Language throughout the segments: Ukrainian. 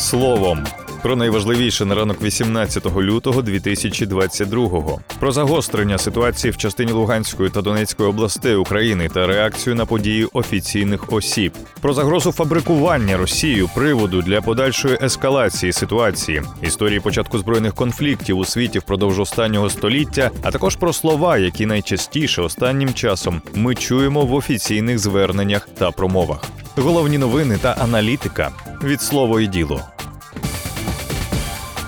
словом. Про найважливіше на ранок 18 лютого 2022-го. Про загострення ситуації в частині Луганської та Донецької областей України та реакцію на події офіційних осіб. Про загрозу фабрикування Росією приводу для подальшої ескалації ситуації, історії початку збройних конфліктів у світі впродовж останнього століття, а також про слова, які найчастіше останнім часом ми чуємо в офіційних зверненнях та промовах. Головні новини та аналітика від слово і діло.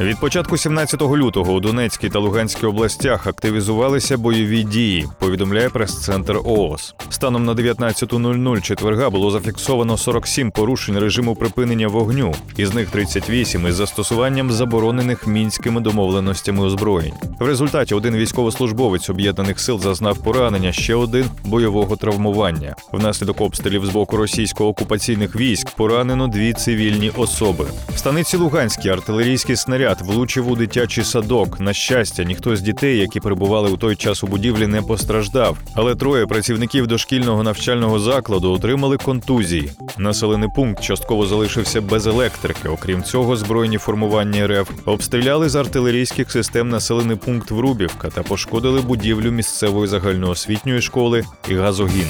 Від початку 17 лютого у Донецькій та Луганській областях активізувалися бойові дії. Повідомляє прес-центр ООС. Станом на 19.00 четверга було зафіксовано 47 порушень режиму припинення вогню, із них 38 із застосуванням заборонених мінськими домовленостями озброєнь. В результаті один військовослужбовець об'єднаних сил зазнав поранення, ще один бойового травмування. Внаслідок обстрілів з боку російсько-окупаційних військ поранено дві цивільні особи. В станиці Луганській артилерійський снаряд влучив у дитячий садок. На щастя, ніхто з дітей, які перебували у той час у будівлі, не постраждав. Але троє працівників дошкільного навчального закладу отримали контузії. Населений пункт частково залишився без електрики. Окрім цього, збройні формування РФ обстріляли з артилерійських систем населений пункт Врубівка та пошкодили будівлю місцевої загальноосвітньої школи і газогін.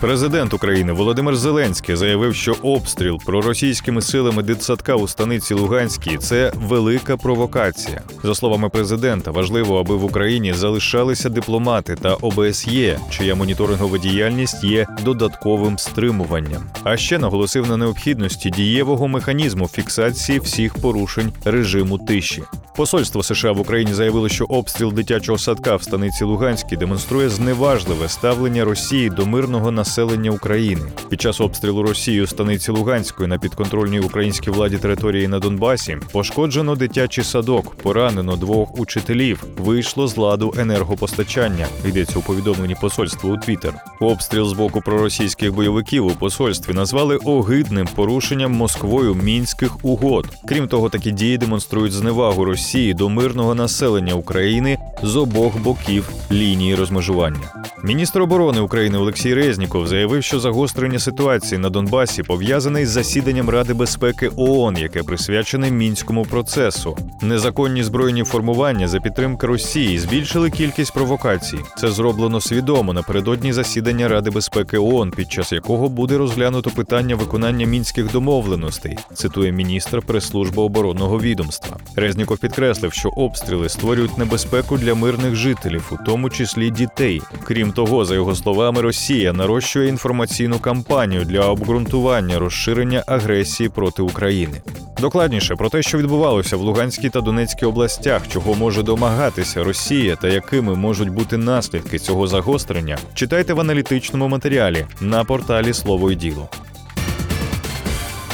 Президент України Володимир Зеленський заявив, що обстріл проросійськими силами дитсадка у станиці Луганській це велика провокація. За словами президента, важливо, аби в Україні залишалися дипломати та ОБСЄ, чия моніторингова діяльність є додатковим стримуванням. А ще наголосив на необхідності дієвого механізму фіксації всіх порушень режиму тиші. Посольство США в Україні заявило, що обстріл дитячого садка в станиці Луганській демонструє зневажливе ставлення Росії до мирного населення України. Під час обстрілу Росією станиці Луганської на підконтрольній українській владі території на Донбасі пошкоджено дитячий садок, поранено двох учителів. Вийшло з ладу енергопостачання. Йдеться у повідомленні посольства у Твіттер. Обстріл з боку проросійських бойовиків у посольстві назвали огидним порушенням Москвою мінських угод. Крім того, такі дії демонструють зневагу Росії до мирного населення України з обох боків лінії розмежування. Міністр оборони України Олексій Резніков заявив, що загострення ситуації на Донбасі пов'язане із засіданням Ради безпеки ООН, яке присвячене мінському процесу. Незаконні збройні формування за підтримки Росії збільшили кількість провокацій. Це зроблено свідомо напередодні засідання Ради безпеки ООН, під час якого буде розглянуто питання виконання мінських домовленостей. Цитує міністр прес-служби оборонного відомства. Резніков підкреслив, що обстріли створюють небезпеку для мирних жителів, у тому числі дітей. Крім того, за його словами, Росія нарощує інформаційну кампанію для обґрунтування розширення агресії проти України. Докладніше про те, що відбувалося в Луганській та Донецькій областях, чого може домагатися Росія та якими можуть бути наслідки цього загострення, читайте в аналітичному матеріалі на порталі Слово і діло.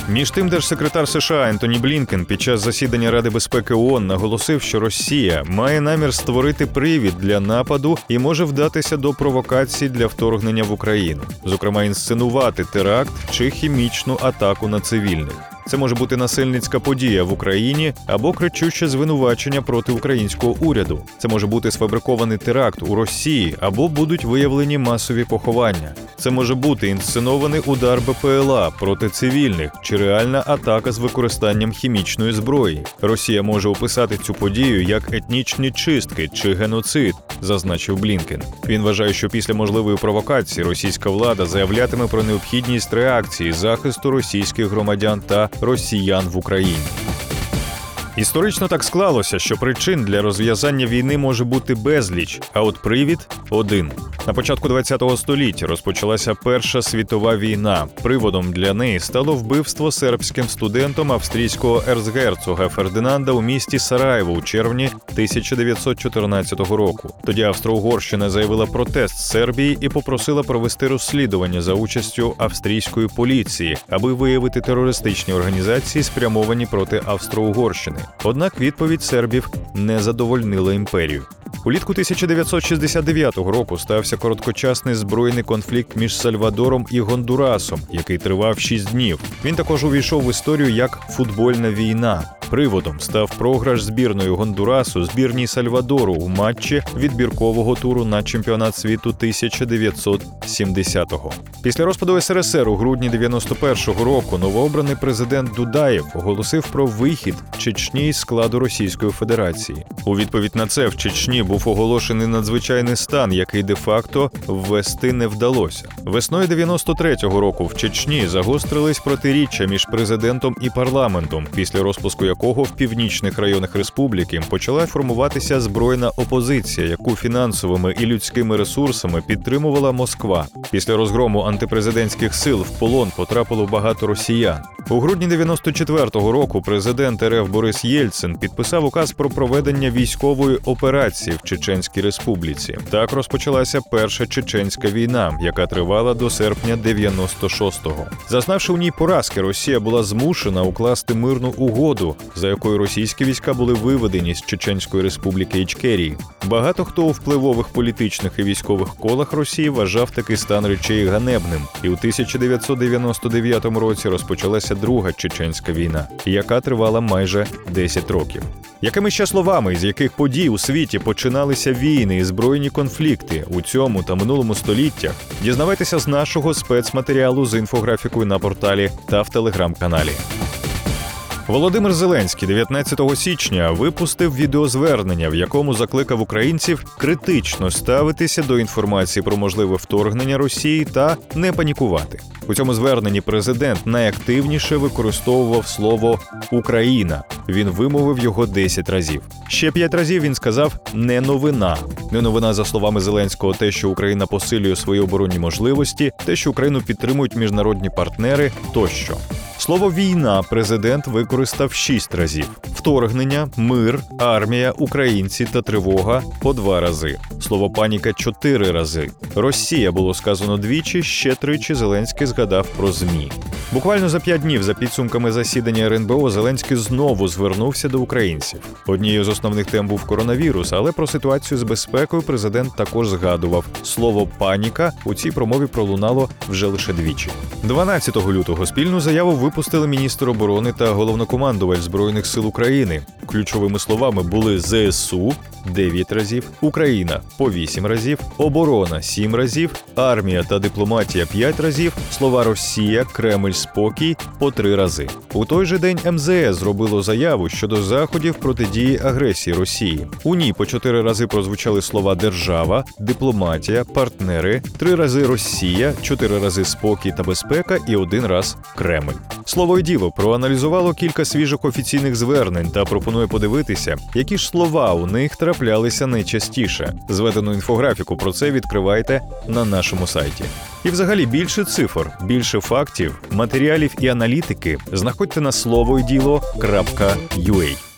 Між тим, держсекретар США Ентоні Блінкен під час засідання Ради безпеки ООН наголосив, що Росія має намір створити привід для нападу і може вдатися до провокацій для вторгнення в Україну, зокрема інсценувати теракт чи хімічну атаку на цивільних. Це може бути насильницька подія в Україні або кричуще звинувачення проти українського уряду. Це може бути сфабрикований теракт у Росії або будуть виявлені масові поховання. Це може бути інсценований удар БПЛА проти цивільних чи реальна атака з використанням хімічної зброї. Росія може описати цю подію як етнічні чистки чи геноцид, зазначив Блінкен. Він вважає, що після можливої провокації російська влада заявлятиме про необхідність реакції захисту російських громадян та росіян в Україні. Історично так склалося, що причин для розв'язання війни може бути безліч, а от привід один. На початку ХХ століття розпочалася Перша світова війна. Приводом для неї стало вбивство сербським студентом австрійського ерцгерцога Фердинанда у місті Сараєво у червні 1914 року. Тоді Австро-Угорщина заявила протест Сербії і попросила провести розслідування за участю австрійської поліції, аби виявити терористичні організації, спрямовані проти Австро-Угорщини. Однак відповідь сербів не задовольнила імперію. Улітку 1969 року стався короткочасний збройний конфлікт між Сальвадором і Гондурасом, який тривав 6 днів. Він також увійшов в історію як футбольна війна. Приводом став програш збірної Гондурасу збірній Сальвадору в матчі відбіркового туру на чемпіонат світу 1970-го. Після розпаду СРСР у грудні 91-го року новообраний президент Дудаєв оголосив про вихід Чечні з складу Російської Федерації. У відповідь на це в Чечні був оголошений надзвичайний стан, який де-факто ввести не вдалося. Весною 93-го року в Чечні загострились протиріччя між президентом і парламентом, після розпуску якого в північних районах республіки почала формуватися збройна опозиція, яку фінансовими і людськими ресурсами підтримувала Москва. Після розгрому антипрезидентських сил в полон потрапило багато росіян. У грудні 94-го року президент РФ Борис Єльцин підписав указ про проведення військової операції в Чеченській Республіці. Так розпочалася перша чеченська війна, яка тривала до серпня 96-го. Зазнавши у ній поразки, Росія була змушена укласти мирну угоду, за якою російські війська були виведені з Чеченської республіки Ічкерії. Багато хто у впливових політичних і військових колах Росії вважав такий стан речей ганебним, і у 1999 році розпочалася друга чеченська війна, яка тривала майже 10 років. Якими ще словами, з яких подій у світі починалися війни і збройні конфлікти у цьому та минулому століттях, дізнавайтеся з нашого спецматеріалу з інфографікою на порталі та в телеграм-каналі. Володимир Зеленський 19 січня випустив відеозвернення, в якому закликав українців критично ставитися до інформації про можливе вторгнення Росії та не панікувати. У цьому зверненні президент найактивніше використовував слово Україна. Він вимовив його 10 разів. Ще 5 разів він сказав не новина. Не новина за словами Зеленського, те, що Україна посилює свої оборонні можливості, те, що Україну підтримують міжнародні партнери, тощо. Слово війна президент використав шість разів: вторгнення, мир, армія, українці та тривога по два рази. Слово паніка чотири рази. Росія було сказано двічі. Ще тричі Зеленський згадав про змі. Буквально за п'ять днів за підсумками засідання РНБО Зеленський знову звернувся до українців. Однією з основних тем був коронавірус, але про ситуацію з безпекою президент також згадував. Слово паніка у цій промові пролунало вже лише двічі. 12 лютого спільну заяву випустили міністр оборони та головнокомандувач збройних сил України. Ключовими словами були ЗСУ 9 разів, Україна по 8 разів, оборона 7 разів, армія та дипломатія 5 разів, слова Росія, Кремль, спокій по 3 рази. У той же день МЗС зробило заяву щодо заходів протидії агресії Росії. У ній по 4 рази прозвучали слова держава, дипломатія, партнери, 3 рази Росія, 4 рази спокій та безпека і один раз Кремль. Слово й діло проаналізувало кілька свіжих офіційних звернень та пропонує подивитися, які ж слова у них траплялися найчастіше. Зведену інфографіку про це відкривайте на нашому сайті. І, взагалі, більше цифр, більше фактів, матеріалів і аналітики знаходьте на слово й діло.ua.